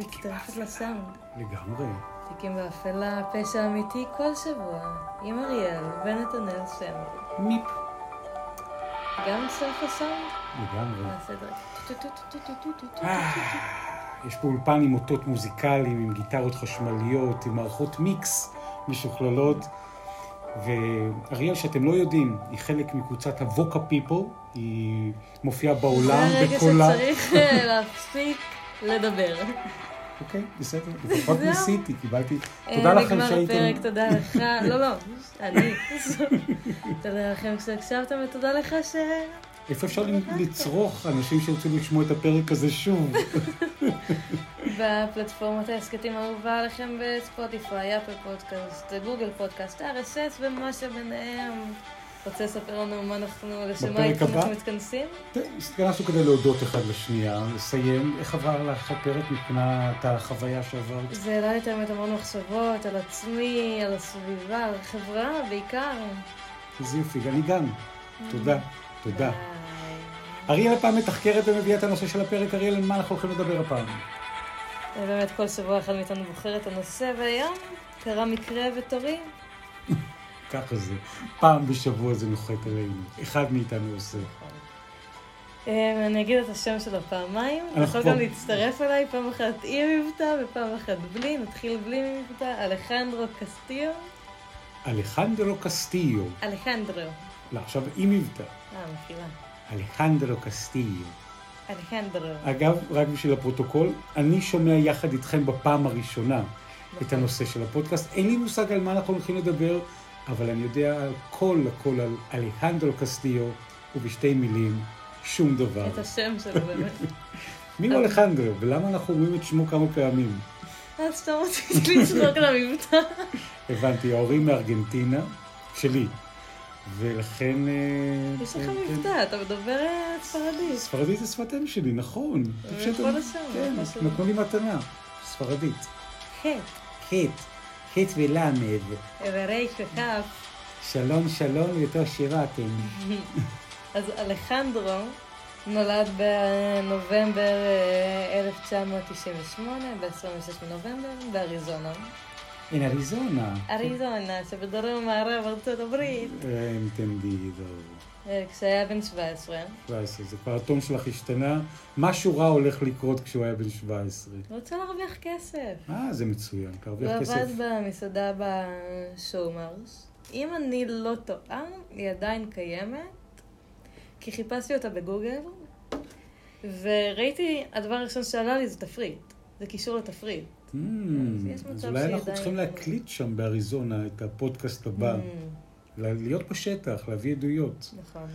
מצטרפת לסאונד. לגמרי. תיקים באפלה, פשע אמיתי כל שבוע, עם אריאל ונתנאל שמר. מיפ. גם סוף הסאונד? לגמרי. נעשה זה. אה, יש פה אולפן עם אותות מוזיקליים, עם גיטרות חשמליות, עם מערכות מיקס משוכללות. ואריאל, שאתם לא יודעים, היא חלק מקבוצת הווקה פיפל, היא מופיעה בעולם זה הרגע. שצריך אה, להפסיק לדבר. אוקיי, בסדר, לפחות. ניסיתי, קיבלתי. אה, תודה לכם נגמר שהייתם... הפרק, תודה לך. לא, לא, אני. תודה לכם שהקשבתם ותודה לך ש... איפה אפשר לצרוך אנשים שירצו לשמוע את הפרק הזה שוב? בפלטפורמת ההסכתים האהובה עליכם בספוטיפיי, אפל פודקאסט, גוגל פודקאסט, RSS ומה שביניהם. רוצה לספר לנו מה אנחנו, לשם מה? אנחנו מתכנסים? התכנסנו כדי להודות אחד לשנייה, לסיים. איך עבר לך הפרק מבחינת החוויה שעברת? זה העלה את האמת המון מחשבות על עצמי, על הסביבה, על החברה בעיקר. איזה יופי, אני גם. תודה, תודה. אריאל הפעם מתחקרת ומביאה את הנושא של הפרק. אריאל, על מה אנחנו הולכים לדבר הפעם? באמת כל שבוע אחד מאיתנו בוחר את הנושא, והיום קרה מקרה ותורי. ככה זה. פעם בשבוע זה נוחת עלינו. אחד מאיתנו עושה. אה, אני אגיד את השם שלו פעמיים, אתה יכול גם להצטרף אליי, פעם אחת עם מבטא ופעם אחת בלי, נתחיל בלי מבטא, אלחנדרו קסטיו, אלחנדרו קסטיו. אלחנדרו, לא, עכשיו עם מבטא. אה, מחילה, אלחנדרו קסטיו. אלחנדרו, אגב, רק בשביל הפרוטוקול, אני שומע יחד איתכם בפעם הראשונה את נכון. הנושא של הפודקאסט. אין לי מושג על מה אנחנו הולכים לדבר, אבל אני יודע הכל הכל על אלחנדרו קסטיו, ובשתי מילים, שום דבר. את השם שלו באמת. מי הוא אלחנדרו, ולמה אנחנו אומרים את שמו כמה פעמים? אז סתם רציתי לצחוק על המבטא. הבנתי, ההורים מארגנטינה, שלי, ולכן... אה, יש לך כן, מבטא, אתה מדבר אה, ספרדית. ספרדית זה שפת אם שלי, נכון. שאתם- כבוד השם, כן. נתנו לי מתנה, ספרדית. חטא, חטא, חטא ולמד. וריש וכף. שלום שלום יותר שירתם. אז אלחנדרו נולד בנובמבר אה, 1998, ב-26 בנובמבר, באריזונה. אין אריזונה. אריזונה, שבדרום מערב ארצות הברית. אינטנדידו. אה, כשהיה בן 17, 17, זה כבר הטון שלך השתנה. משהו רע הולך לקרות כשהוא היה בן 17. הוא רוצה להרוויח כסף. אה, זה מצוין, הוא תרוויח כסף. עבד במסעדה בשואומרס. אם אני לא טועה, היא עדיין קיימת, כי חיפשתי אותה בגוגל, וראיתי, הדבר הראשון שעלה לי זה תפריט. זה קישור לתפריט. Mm, אז אולי אנחנו צריכים להקליט שם באריזונה את הפודקאסט הבא. Mm, להיות בשטח, להביא עדויות. נכון.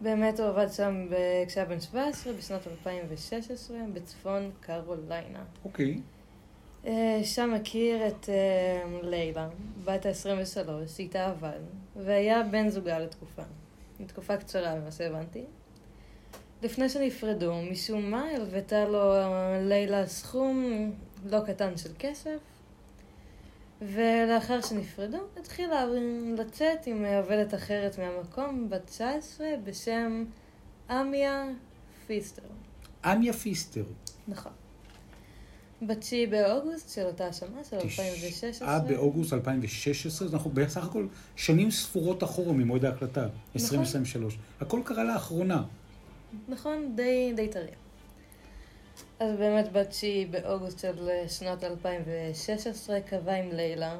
באמת הוא עבד שם כשהיה בן 17, בשנת 2016, בצפון קרוליינה. אוקיי. אה, שם הכיר את אה, לילה, בת ה-23, שאיתה עבד, והיה בן זוגה לתקופה. לתקופה קצרה, ממה שהבנתי. לפני שנפרדו, משום מה הלוותה לו אה, לילה סכום לא קטן של כסף, ולאחר שנפרדו, התחילה לצאת עם אה, עובדת אחרת מהמקום, בת 19, בשם אמיה פיסטר. אניה פיסטר. נכון. ב-9 באוגוסט של אותה השנה, של 2016. תשעה באוגוסט 2016, אז אנחנו בסך הכל שנים ספורות אחורה ממועד ההקלטה, 2023. הכל קרה לאחרונה. נכון, די, די טרי. אז באמת ב-9 באוגוסט של שנת 2016 קבע עם לילה,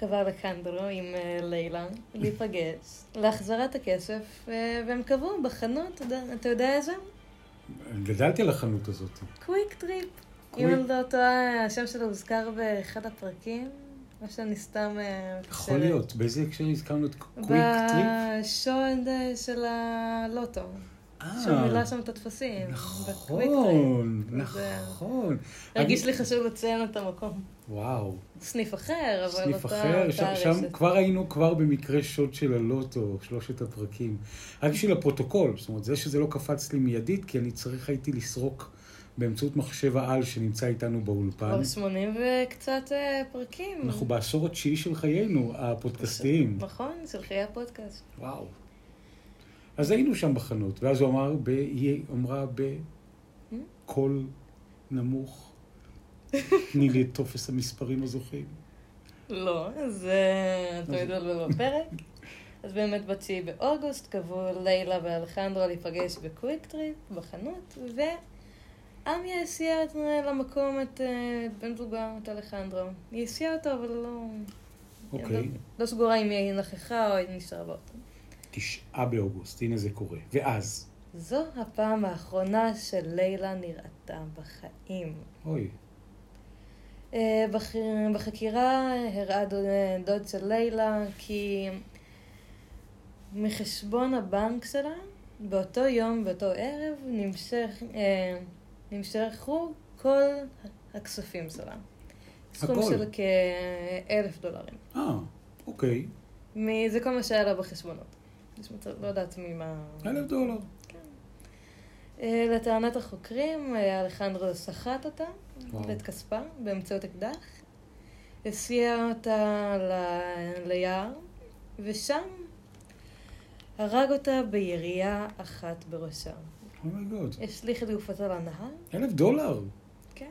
קבע אלחנדרו עם אה, לילה, להיפגש, להחזרת הכסף, אה, והם קבעו בחנות, אתה יודע- איזה? גדלתי על החנות הזאת. QuikTrip. אם. אני לא טועה, השם שלו הוזכר באחד הפרקים, או שאני סתם... אה, יכול. להיות. באיזה הקשר הזכרנו את קוויק Trip? בשוד של הלוטו. אה, שהוא מילא שם את הטפסים. נכון, אה, נכון. הרגיש לי חשוב לציין את המקום. וואו. סניף אחר, אבל סניף אותה אחר, אותה שם. כבר היינו כבר במקרה שוד של הלוטו, שלושת הפרקים. רק בשביל הפרוטוקול, זאת אומרת, זה שזה לא קפץ לי מיידית, כי אני צריך הייתי לסרוק באמצעות מחשב העל שנמצא איתנו באולפן. כבר 80 וקצת אה, פרקים. אנחנו בעשור התשיעי של חיינו, הפודקאסטיים. נכון, של חיי הפודקאסט. וואו. אז היינו שם בחנות, ואז הוא אמר, ב... היא אמרה בקול נמוך, תני לי את טופס המספרים הזוכים. לא, זה תמיד עולה בפרק. אז באמת ב-9 באוגוסט קבעו לילה ואלחנדרו להיפגש ב QuikTrip בחנות, ואמיה הסיעה את- למקום את אה, בן זוגה, את אלחנדרו. היא הסיעה אותו, אבל לא... אוקיי, לא סגורה אם היא נכחה או היא נשארה באוטו. תשעה באוגוסט, הנה זה קורה. ואז, זו הפעם האחרונה שלילה נראתה בחיים. אוי, אה, בח... בחקירה הראה דוד, דוד של לילה כי מחשבון הבנק שלה, באותו יום, באותו ערב, נמשך, אה, נמשכו כל הכספים שלה. סכום הכל? של כאלף דולרים. אה, אוקיי, זה כל מה שהיה לה בחשבונות. יש מצב, לא יודעת ממה... אלף דולר. אה, לטענת החוקרים, אה, אלחנדרו סחט אותה. ואת כספה באמצעות אקדח, הסיע אותה ל... ליער, ושם הרג אותה בירייה אחת בראשה. אומייגוד, השליך את גופתו לנהר, אלף דולר. כן.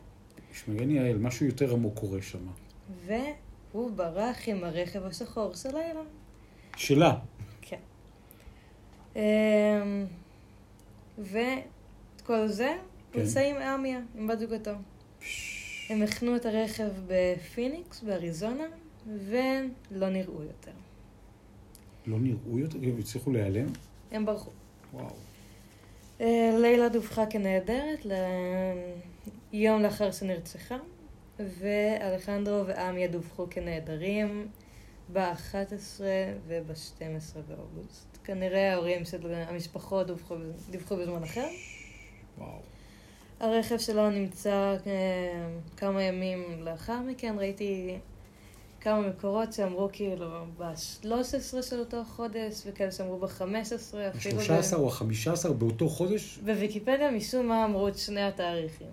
שמגן יעל, משהו יותר עמוק קורה שם. והוא ברח עם הרכב השחור של לילה. שלה. אמ, ואת כל זה כן. עם אמיה, עם בת זוגתו. הם החנו את הרכב בפיניקס, באריזונה, ולא נראו יותר. לא נראו יותר? הם הצליחו להיעלם? הם ברחו. וואו. אה, לילה דווחה כנעדרת יום לאחר שנרצחה, ואלחנדרו ואמיה דווחו כנעדרים ב-11 וב-12 באוגוסט. כנראה ההורים של המשפחות דיווחו בזמן אחר. וואו. הרכב שלו נמצא אה, כמה ימים לאחר מכן, ראיתי כמה מקורות שאמרו כאילו ב-13 של אותו חודש, וכאלה שאמרו ב-15, אפילו... ב- ה-13 או ה-15 באותו חודש? בוויקיפדיה משום מה אמרו את שני התאריכים.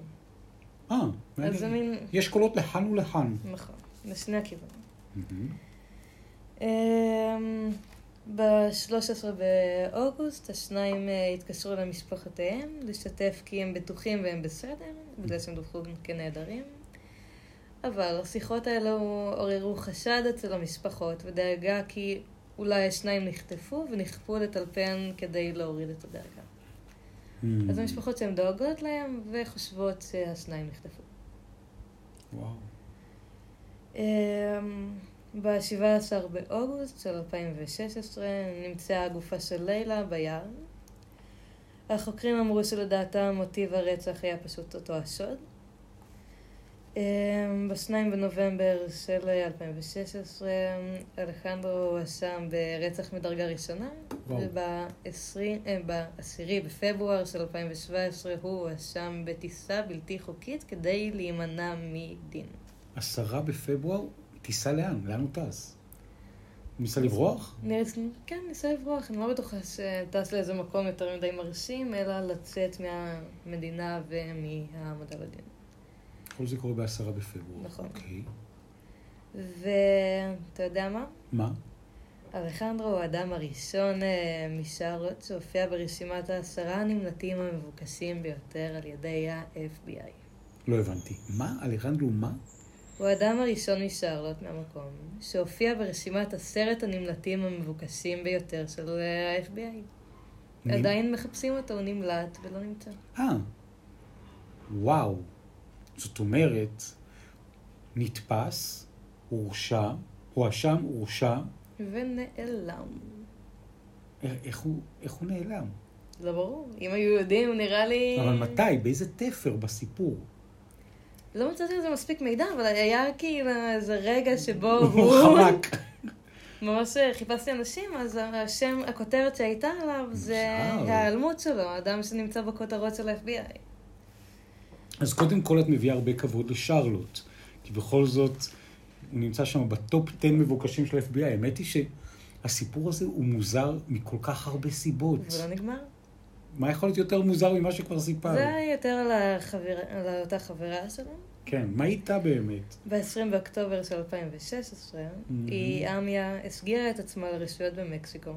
אה, אז זה. מין... יש קולות לכאן ולכאן. נכון, לשני הכיוונים. מהמם. אמ, ב-13 באוגוסט השניים אה, התקשרו למשפחותיהם לשתף כי הם בטוחים והם בסדר, בגלל שהם דווחו כנעדרים. אבל השיחות האלו עוררו חשד אצל המשפחות ודאגה כי אולי השניים נחטפו ונכפו לטלפן כדי להוריד את הדאגה. Mm. אז המשפחות שהן דואגות להם וחושבות שהשניים נחטפו. וואו. ב-17 באוגוסט של 2016 נמצאה הגופה של לילה ביער. החוקרים אמרו שלדעתם מוטיב הרצח היה פשוט אותו השוד. ב-2 בנובמבר של 2016 אלחנדרו הואשם ברצח מדרגה ראשונה, וואו. וב-10 בפברואר של 2017 הוא הואשם בטיסה בלתי חוקית כדי להימנע מדין. עשרה בפברואר, טיסה לאן? לאן הוא טס? ניסה לברוח? כן, ניסה לברוח, אני לא בטוחה שטס לאיזה מקום יותר מדי מרשים, אלא לצאת מהמדינה ומהעמדה לדין. כל זה קורה בעשרה בפברואר. נכון. אוקיי. ואתה יודע מה? מה? אלחנדרו הוא האדם הראשון אה, משרלוט שהופיע ברשימת העשרה הנמלטים המבוקשים ביותר על ידי ה-FBI. לא הבנתי. מה? אלחנדרו מה? הוא האדם הראשון משרלוט מהמקום שהופיע ברשימת עשרת הנמלטים המבוקשים ביותר של אה, ה-FBI. נמ- עדיין מחפשים אותו, הוא נמלט ולא נמצא. אה. וואו. זאת אומרת, נתפס, הורשע, הואשם, הורשע, ונעלם. א- איך הוא, איך הוא נעלם? לא ברור. אם היו יודעים, נראה לי... אבל מתי? באיזה תפר בסיפור? לא מצאתי על זה מספיק מידע, אבל היה כאילו איזה רגע שבו הוא. חמק. ממש חיפשתי אנשים, אז השם, הכותרת שהייתה עליו זה. ההיעלמות שלו, האדם שנמצא בכותרות של ה-FBI. אז קודם כל את מביאה הרבה כבוד לשרלוט, כי בכל זאת הוא נמצא שם בטופ 10 מבוקשים של ה-FBI. האמת היא שהסיפור הזה הוא מוזר מכל כך הרבה סיבות. ולא נגמר. מה יכול להיות יותר מוזר ממה שכבר סיפרת? זה היה יותר על, החבר... על אותה חברה שלו. כן, מה איתה באמת? ב-20 באוקטובר של 2016, Mhm. היא, אמיה, הסגירה את עצמה לרשויות במקסיקו,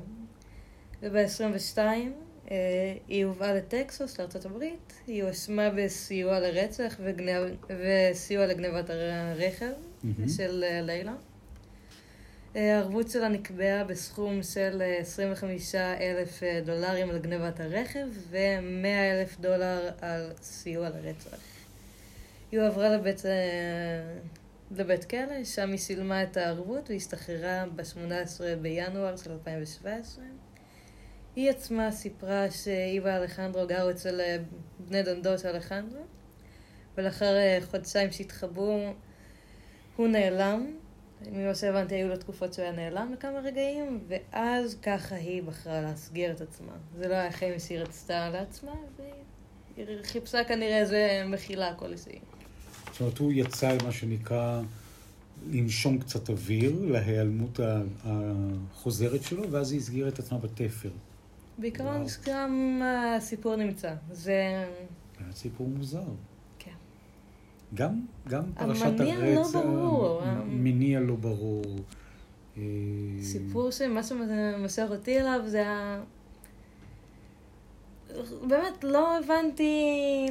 וב-22 אה, היא הובאה לטקסוס, לארה"ב, היא הואשמה בסיוע לרצח וגנב, וסיוע לגנבת הרכב מהמם. של אה, לילה. אה, הערבות שלה נקבעה בסכום של אה, 25 אלף אה, דולרים על גנבת הרכב ו-100 אלף דולר על סיוע לרצח. היא הועברה לבית, אה, לבית כלא, שם היא שילמה את הערבות והשתחררה ב-18 בינואר של 2017. היא עצמה סיפרה שהיא ואלחנדרו גרו אצל אה, בני דונדו של אלחנדרו, ולאחר אה, חודשיים שהתחבאו, הוא נעלם. ממה שהבנתי, היו לו תקופות שהוא היה נעלם לכמה רגעים, ואז ככה היא בחרה להסגיר את עצמה. זה לא היה חיים שהיא רצתה לעצמה, והיא חיפשה כנראה איזה מחילה כלשהי. זאת אומרת, הוא יצא, מה שנקרא, לנשום קצת אוויר להיעלמות החוזרת שלו, ואז היא הסגירה את עצמה בתפר. בעיקרון. גם הסיפור נמצא. זה... היה סיפור מוזר. גם, גם פרשת המניע לא הרצח, ברור. מניע לא ברור. אה, סיפור שמה שמושך אותי אליו זה ה... באמת, לא הבנתי,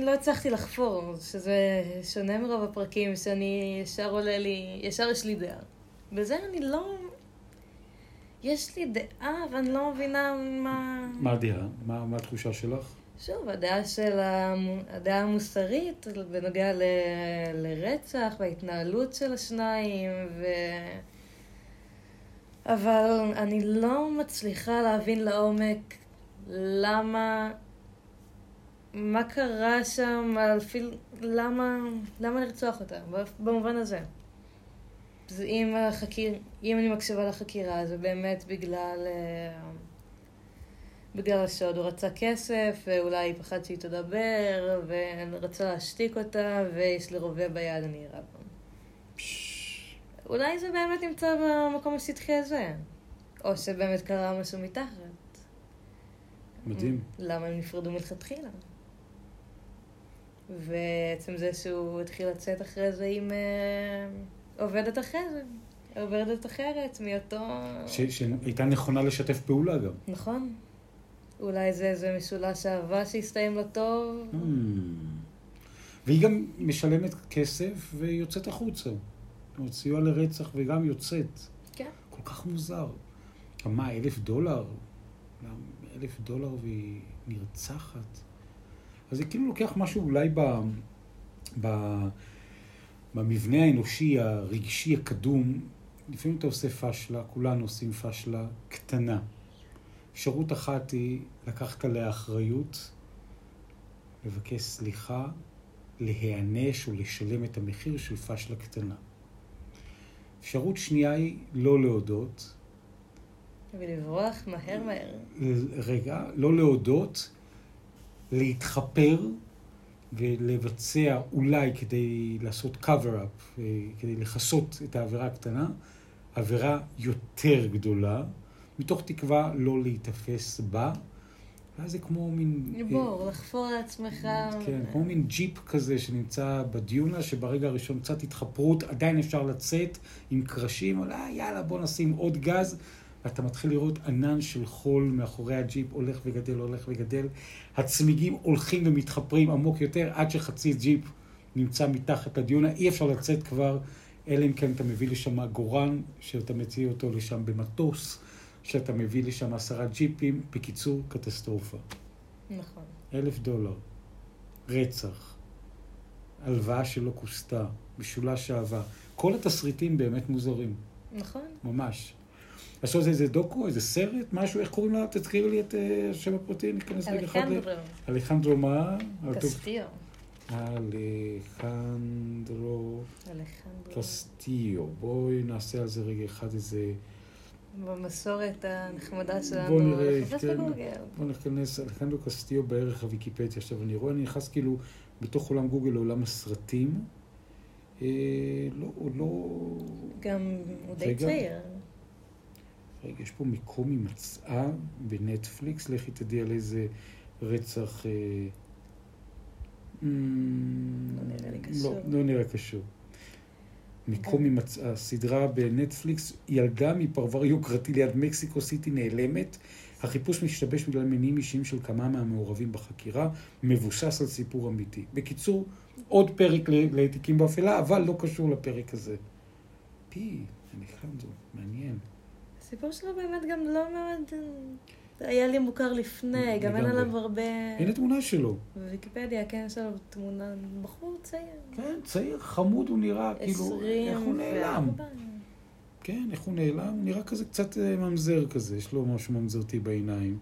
לא הצלחתי לחפור, שזה שונה מרוב הפרקים שאני ישר עולה לי, ישר יש לי דעה. בזה אני לא... יש לי דעה, ואני לא מבינה מה... מה הדעה? מה, מה התחושה שלך? שוב, הדעה של הדעה המוסרית בנוגע ל... לרצח וההתנהלות של השניים, ו... אבל אני לא מצליחה להבין לעומק למה... מה קרה שם, אפילו... למה... למה לרצוח אותה, במובן הזה. אז אם, החקיר... אם אני מקשיבה לחקירה, זה באמת בגלל... אה, בגלל השוד, הוא רצה כסף, ואולי פחד שהיא תדבר, ורצה להשתיק אותה, ויש לי רובה ביד, אני אירה בה. אולי זה באמת נמצא במקום השטחי הזה, או שבאמת קרה משהו מתחת. מדהים. למה הם נפרדו מלכתחילה? ועצם זה שהוא התחיל לצאת אחרי זה עם אה, עובדת אחרת, עובדת אחרת מאותו... שהייתה נכונה לשתף פעולה גם. נכון. אולי זה איזה משולש אהבה שהסתיים לו טוב. Hmm. והיא גם משלמת כסף ויוצאת החוצה. זאת אומרת, סיוע לרצח וגם יוצאת. כן. כל כך מוזר. מה, אלף דולר? אלף דולר והיא נרצחת? אז זה כאילו לוקח משהו אולי ב, ב, במבנה האנושי, הרגשי, הקדום. לפעמים אתה עושה פשלה, כולנו עושים פשלה קטנה. אפשרות אחת היא לקחת עליה אחריות, לבקש סליחה, להיענש או לשלם את המחיר של פשלה קטנה. אפשרות שנייה היא לא להודות. ולברוח מהר מהר. רגע, לא להודות, להתחפר ולבצע אולי כדי לעשות cover-up, אה, כדי לכסות את העבירה הקטנה, עבירה יותר גדולה, מתוך תקווה לא להיתפס בה. ואז זה כמו מין... בור, לחפור לעצמך. כן, כמו מין ג'יפ כזה שנמצא בדיונה, שברגע הראשון קצת התחפרות, עדיין אפשר לצאת עם קרשים, אבל אה, יאללה, בוא נשים עוד גז. ואתה מתחיל לראות ענן של חול מאחורי הג'יפ הולך וגדל, הולך וגדל. הצמיגים הולכים ומתחפרים עמוק יותר, עד שחצי ג'יפ נמצא מתחת לדיונה. אי אפשר לצאת כבר, אלא אם כן אתה מביא לשם גורן, שאתה מציע אותו לשם במטוס, שאתה מביא לשם עשרה ג'יפים. בקיצור, קטסטרופה. נכון. אלף דולר, רצח, הלוואה שלא כוסתה, משולש אהבה. כל התסריטים באמת מוזרים, נכון. ממש. לעשות איזה דוקו, איזה סרט, משהו, איך קוראים לה? תזכירי לי את אה, השם הפרטי, ניכנס רגע אחד. אלחנדרו, אלחנדרו מה? קסטיו. אלחנדרו אלחנדרו. קסטיו. בואי נעשה על זה רגע אחד איזה... במסורת הנחמדה שלנו. בוא נראה, כן. בגוגל. בוא ניכנס, אלחנדרו קסטיו בערך הוויקיפדיה. עכשיו, אני רואה, אני נכנס כאילו בתוך עולם גוגל לעולם הסרטים. אה, לא, הוא לא... גם הוא די. צעיר. רגע, יש פה מקום הימצאה בנטפליקס, לכי תדעי על איזה רצח... אה, לא נראה לי קשור. לא, לא נראה קשור. מקום הימצאה, סדרה בנטפליקס, ילדה מפרבר יוקרתי ליד מקסיקו סיטי נעלמת, החיפוש משתבש בגלל מניעים אישיים של כמה מהמעורבים בחקירה, מבוסס על סיפור אמיתי. בקיצור, עוד פרק לתיקים באפלה, אבל לא קשור לפרק הזה. פי, אלחנדרו, מעניין. הסיפור שלו באמת גם לא מאוד... היה לי מוכר לפני, גם אין. עליו הרבה... הנה תמונה שלו. בוויקיפדיה, כן, יש עליו תמונה, בחור צעיר. כן, צעיר, חמוד הוא נראה, כאילו, איך הוא נעלם. כן, איך הוא נעלם? הוא נראה כזה קצת אה, ממזר כזה, יש לו משהו ממזרתי בעיניים.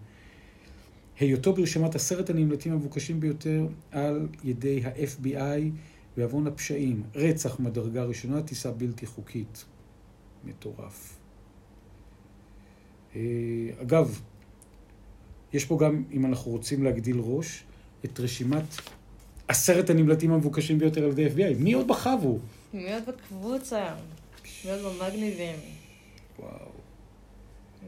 היותו ברשימת עשרת הנמלטים המבוקשים ביותר על ידי ה-FBI בעוון הפשעים. רצח מדרגה ראשונה, טיסה בלתי חוקית. מטורף. אה, אגב, יש פה גם, אם אנחנו רוצים להגדיל ראש, את רשימת עשרת הנמלטים המבוקשים ביותר על ידי FBI. מי עוד בחבו? מי עוד בקבוצה? מי עוד במגניבים? וואו.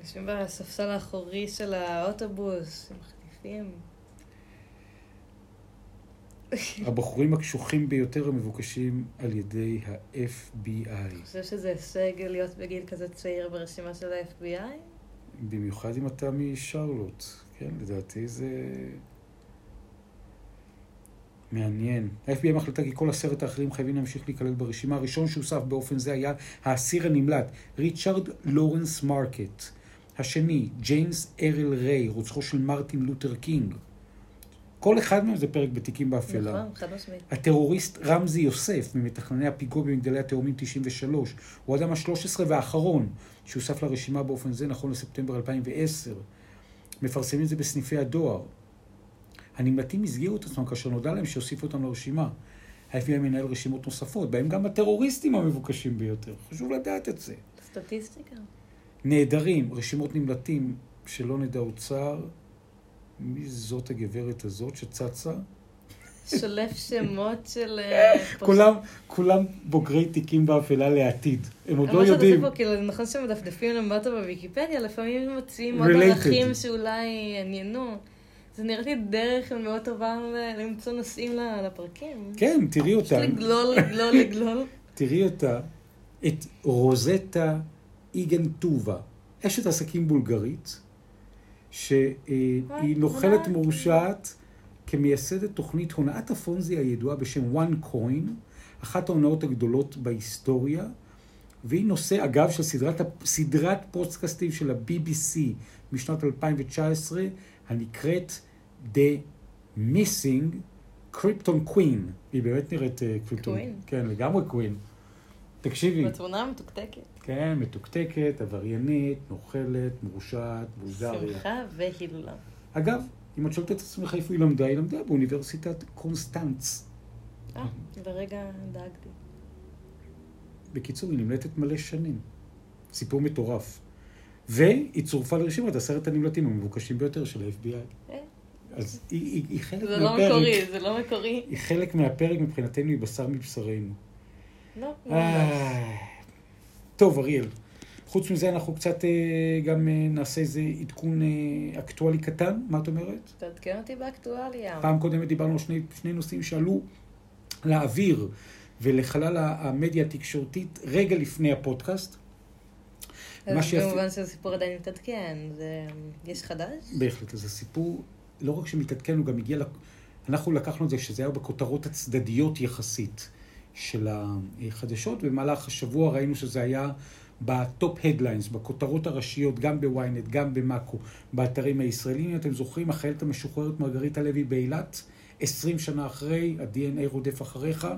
יושבים בספסל האחורי של האוטובוס, מחליפים. הבחורים הקשוחים ביותר המבוקשים על ידי ה-FBI. אתה חושב שזה הישג להיות בגיל כזה צעיר ברשימה של ה-FBI? במיוחד אם אתה משרלוט. כן, לדעתי זה מעניין. ה-FBI מחליטה כי כל עשרת האחרים חייבים להמשיך להיכלל ברשימה. הראשון שהוסף באופן זה היה האסיר הנמלט, ריצ'רד לורנס מרקט. השני, ג'יימס ארל ריי, רוצחו של מרטין לותר קינג. כל אחד מהם זה פרק בתיקים באפלה. נכון, חד משמעית. הטרוריסט רמזי יוסף, ממתכנני הפיגוע במגדלי התאומים 93, הוא האדם ה-13 והאחרון שהוסף לרשימה באופן זה נכון לספטמבר 2010. מפרסמים את זה בסניפי הדואר. הנמלטים הסגירו את עצמם כאשר נודע להם שהוסיפו אותם לרשימה. ה-FBI מנהל רשימות נוספות, בהם גם הטרוריסטים המבוקשים ביותר. חשוב לדעת את זה. סטטיסטיקה. נעדרים, רשימות נמלטים, שלא נדע אוצר. מי זאת הגברת הזאת שצצה? שולף שמות של... אה, כולם, כולם בוגרי תיקים באפלה לעתיד. הם עוד לא מה שאתה יודעים. עושה פה, כאילו, נכון שמדפדפים למטה בוויקיפדיה, לפעמים מוצאים עוד. ערכים שאולי יעניינו. זה נראה לי דרך מאוד טובה ל- למצוא נושאים לפרקים. כן, תראי פשוט אותה. לגלול, לגלול, לגלול. תראי אותה, את רוזטה איגן טובה, אשת עסקים בולגרית, שהיא נוכלת הונאת. מורשעת כמייסדת תוכנית הונאת הפונזי הידועה בשם one coin, אחת ההונאות הגדולות בהיסטוריה, והיא נושא, אגב, של סדרת, סדרת פודקאסטים של ה-BBC משנת 2019, הנקראת The Missing Krypton Queen. היא באמת נראית אה, קריפטון. Queen. כן, לגמרי קווין. תקשיבי, בתמונה המתוקתקת. כן, מתוקתקת, עבריינית, נוכלת, מורשעת, בולגריה. שמחה והילולה. אגב, אם את שואלת את עצמך איפה היא למדה, היא למדה באוניברסיטת קונסטנץ. אה, לרגע דאגתי. בקיצור, היא נמלטת מלא שנים. סיפור מטורף. והיא צורפה לרשימת עשרת הנמלטים המבוקשים ביותר של ה-FBI. אה, אז היא, היא, היא חלק זה לא מהפרק. מקורי, זה לא מקורי. היא חלק מהפרק מבחינתנו, היא בשר מבשרנו. לא, לא טוב, אריאל. חוץ מזה, אנחנו קצת אה, גם אה, נעשה איזה עדכון אה, אקטואלי קטן, מה את אומרת? תעדכן אותי באקטואליה. פעם קודמת דיברנו על שני, שני נושאים שעלו לאוויר ולחלל המדיה התקשורתית רגע לפני הפודקאסט. מה שיפה- במובן שהסיפור עדיין מתעדכן, זה... יש חדש? בהחלט, אז הסיפור לא רק שמתעדכן, הוא גם הגיע, לק- אנחנו לקחנו את זה שזה היה בכותרות הצדדיות יחסית של החדשות, במהלך השבוע ראינו שזה היה ב top headlines, בכותרות הראשיות, גם בוויינט, גם במאקו, באתרים הישראלים. אתם זוכרים, החיילת המשוחררת מרגריטה לוי באילת, 20 שנה אחרי, ה-DNA רודף אחריך.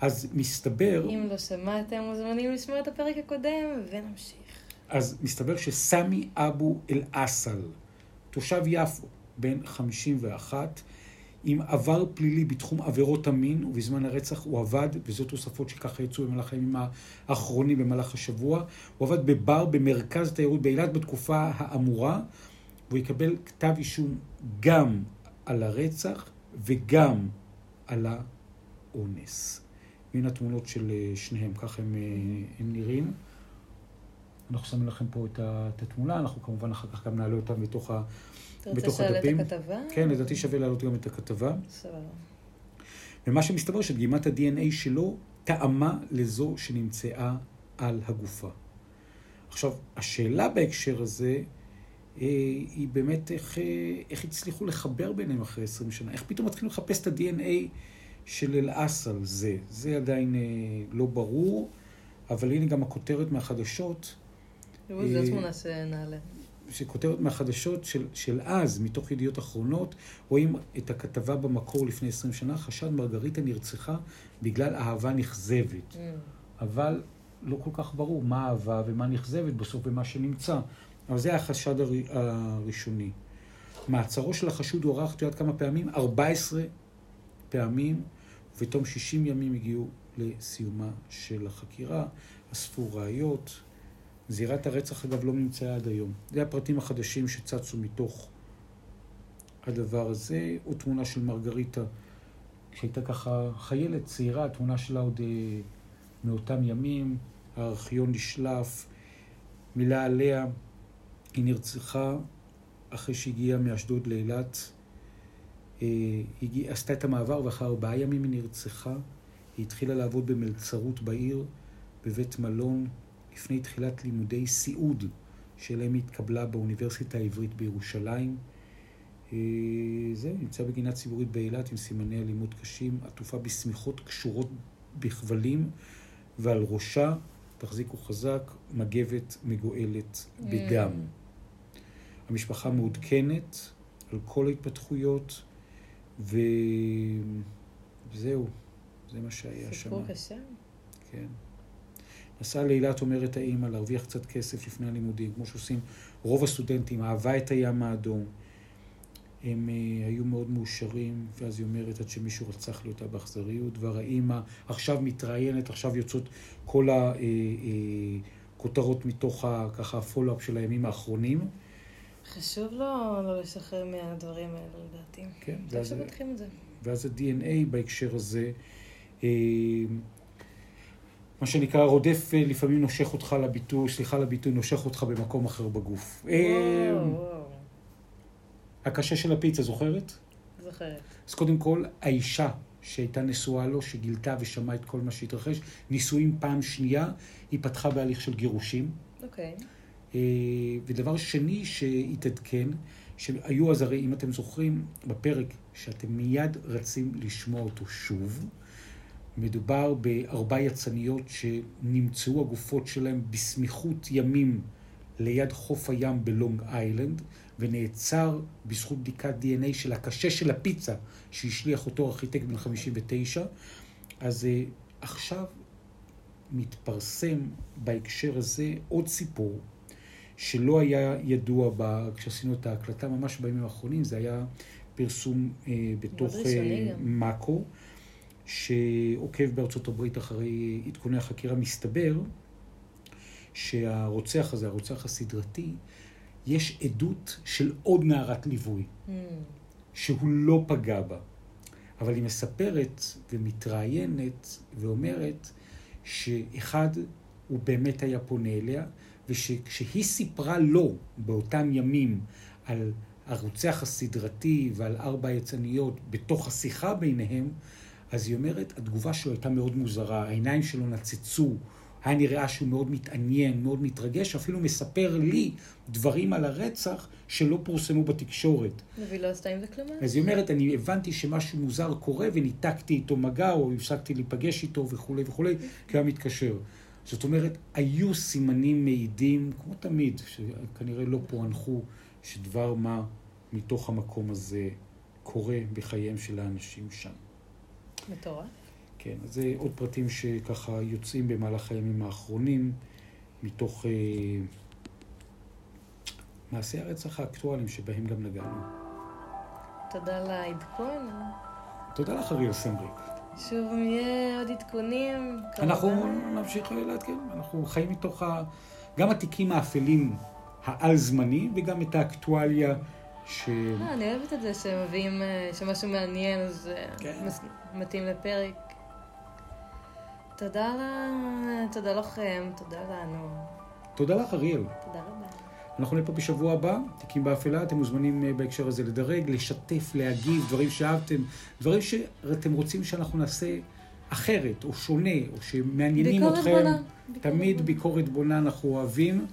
אז מסתבר, אם לא שמעתם, מוזמנים לשמוע את הפרק הקודם, ונמשיך. אז מסתבר שסמי אבו אל-אסל, תושב יפו, בן 51, עם עבר פלילי בתחום עבירות המין, ובזמן הרצח הוא עבד, וזאת תוספות שככה יצאו במהלך הימים האחרונים במהלך השבוע, הוא עבד בבר במרכז תיירות באילת בתקופה האמורה, והוא יקבל כתב אישום גם על הרצח וגם על האונס. הנה התמונות של אה, שניהם, ככה הם, אה, הם נראים. אנחנו שמים לכם פה את התמונה, אנחנו כמובן אחר כך גם נעלה אותם בתוך ה... אתה רוצה בתוך שאלה הדפים? את הכתבה? כן, לדעתי שווה להעלות גם את הכתבה. סבבה. ומה שמסתבר שדגימת ה-DNA שלו טעמה לזו שנמצאה על הגופה. עכשיו, השאלה בהקשר הזה היא באמת איך, איך הצליחו לחבר ביניהם אחרי 20 שנה. איך פתאום מתחילים לחפש את ה-DNA של אל-אסל זה. זה עדיין לא ברור, אבל הנה גם הכותרת מהחדשות. זו תמונה שנעלה. שכותרת מהחדשות של, של אז, מתוך ידיעות אחרונות, רואים את הכתבה במקור לפני 20 שנה, חשד מרגריטה נרצחה בגלל אהבה נכזבת. Mm. אבל לא כל כך ברור מה אהבה ומה נכזבת בסוף ומה שנמצא. אבל זה החשד הר... הראשוני. מעצרו של החשוד הוארך, את יודעת כמה פעמים? 14 פעמים, ובתום 60 ימים הגיעו לסיומה של החקירה, אספו ראיות. זירת הרצח, אגב, לא נמצאה עד היום. זה הפרטים החדשים שצצו מתוך הדבר הזה. עוד תמונה של מרגריטה, שהייתה ככה חיילת צעירה, תמונה שלה עוד אה, מאותם ימים. הארכיון נשלף. מילה עליה, היא נרצחה אחרי שהגיעה מאשדוד לאילת. אה, היא עשתה את המעבר ואחרי ארבעה ימים היא נרצחה. היא התחילה לעבוד במלצרות בעיר, בבית מלון, לפני תחילת לימודי סיעוד שאליהם היא התקבלה באוניברסיטה העברית בירושלים. אה, זהו, נמצא בגינה ציבורית באילת עם סימני אלימות קשים, עטופה בשמיכות קשורות בכבלים, ועל ראשה, תחזיקו חזק, מגבת מגואלת בדם. Mm. המשפחה מעודכנת על כל ההתפתחויות, וזהו, זה מה שהיה שם. סיפור קשה. כן. נסעה לאילת, אומרת האימא, להרוויח קצת כסף לפני הלימודים, כמו שעושים רוב הסטודנטים, אהבה את הים האדום. הם uh, היו מאוד מאושרים, ואז היא אומרת, עד שמישהו רצח לי אותה באכזריות, דבר האימא עכשיו מתראיינת, עכשיו יוצאות כל הכותרות אה, אה, מתוך ה, ככה הפולו-אפ של הימים האחרונים. חשוב לו לא לשחרר מהדברים האלה, לדעתי. כן. ואז, ואז ה-DNA בהקשר הזה, מה שנקרא, רודף אה, לפעמים נושך אותך לביטוי, סליחה לביטוי, נושך אותך במקום אחר בגוף. וואו, אה, וואו. הקשה של הפיצה, זוכרת? זוכרת. אז קודם כל, האישה שהייתה נשואה לו, שגילתה ושמעה את כל מה שהתרחש, נישואים פעם שנייה, היא פתחה בהליך של גירושים. אוקיי. אה, ודבר שני שהתעדכן, שהיו אז הרי, אם אתם זוכרים, בפרק שאתם מיד רצים לשמוע אותו שוב, מדובר בארבע יצניות שנמצאו הגופות שלהם בסמיכות ימים ליד חוף הים בלונג איילנד, ונעצר בזכות בדיקת DNA של הקשה של הפיצה שהשליח אותו ארכיטקט בן 59. אז uh, עכשיו מתפרסם בהקשר הזה עוד סיפור שלא היה ידוע בה, כשעשינו את ההקלטה ממש בימים האחרונים, זה היה פרסום uh, בתוך uh, מאקו. שעוקב בארצות הברית אחרי עדכוני החקירה, מסתבר שהרוצח הזה, הרוצח הסדרתי, יש עדות של עוד נערת ליווי, mm. שהוא לא פגע בה. אבל היא מספרת ומתראיינת ואומרת שאחד, הוא באמת היה פונה אליה, ושכשהיא סיפרה לו באותם ימים על הרוצח הסדרתי ועל ארבע יצניות בתוך השיחה ביניהם, אז היא אומרת, התגובה שלו הייתה מאוד מוזרה, העיניים שלו נצצו, היה נראה שהוא מאוד מתעניין, מאוד מתרגש, אפילו מספר לי דברים על הרצח שלא פורסמו בתקשורת. והיא לא עשתה עם זה כלום? אז היא אומרת, אני הבנתי שמשהו מוזר קורה וניתקתי איתו מגע, או הפסקתי להיפגש איתו וכולי וכולי, כי היה מתקשר. זאת אומרת, היו סימנים מעידים, כמו תמיד, שכנראה לא פוענחו, שדבר מה מתוך המקום הזה קורה בחייהם של האנשים שם. מטורף. כן, אז זה עוד פרטים שככה יוצאים במהלך הימים האחרונים, מתוך אה, מעשי הרצח האקטואליים שבהם גם נגענו. תודה על העדכון. תודה לך, אריאל סמריק. שוב, אם יהיה עוד עדכונים, אנחנו נמשיך לעדכן, אנחנו חיים מתוך ה... גם התיקים האפלים העל-זמניים וגם את האקטואליה ש... אה, אני אוהבת את זה שמביאים, אה, שמשהו מעניין, אז אה, כן. מתאים לפרק. תודה, לה... תודה לכם, תודה לנו. תודה לך, אריאל. תודה רבה. אנחנו נהיה פה בשבוע הבא, תיקים באפלה, אתם מוזמנים בהקשר הזה לדרג, לשתף, להגיב, דברים שאהבתם, דברים שאתם רוצים שאנחנו נעשה אחרת, או שונה, או שמעניינים ביקורת אתכם. בונה. תמיד ביקורת בונה אנחנו אוהבים.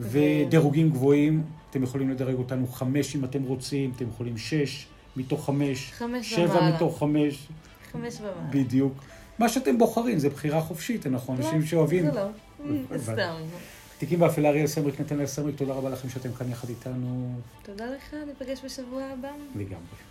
ודירוגים גבוהים, אתם יכולים לדרג אותנו חמש אם אתם רוצים, אתם יכולים שש מתוך חמש, חמש שבע ומעלה. מתוך חמש, חמש ומעלה. בדיוק. מה שאתם בוחרים, זה בחירה חופשית, אנחנו אנשים לא, שאוהבים. זה לא, סתם. תיקים באפלה, אריאל סמריק, נתנאל סמריק, תודה רבה לכם שאתם כאן יחד איתנו תודה לך, ניפגש בשבוע הבא. לגמרי.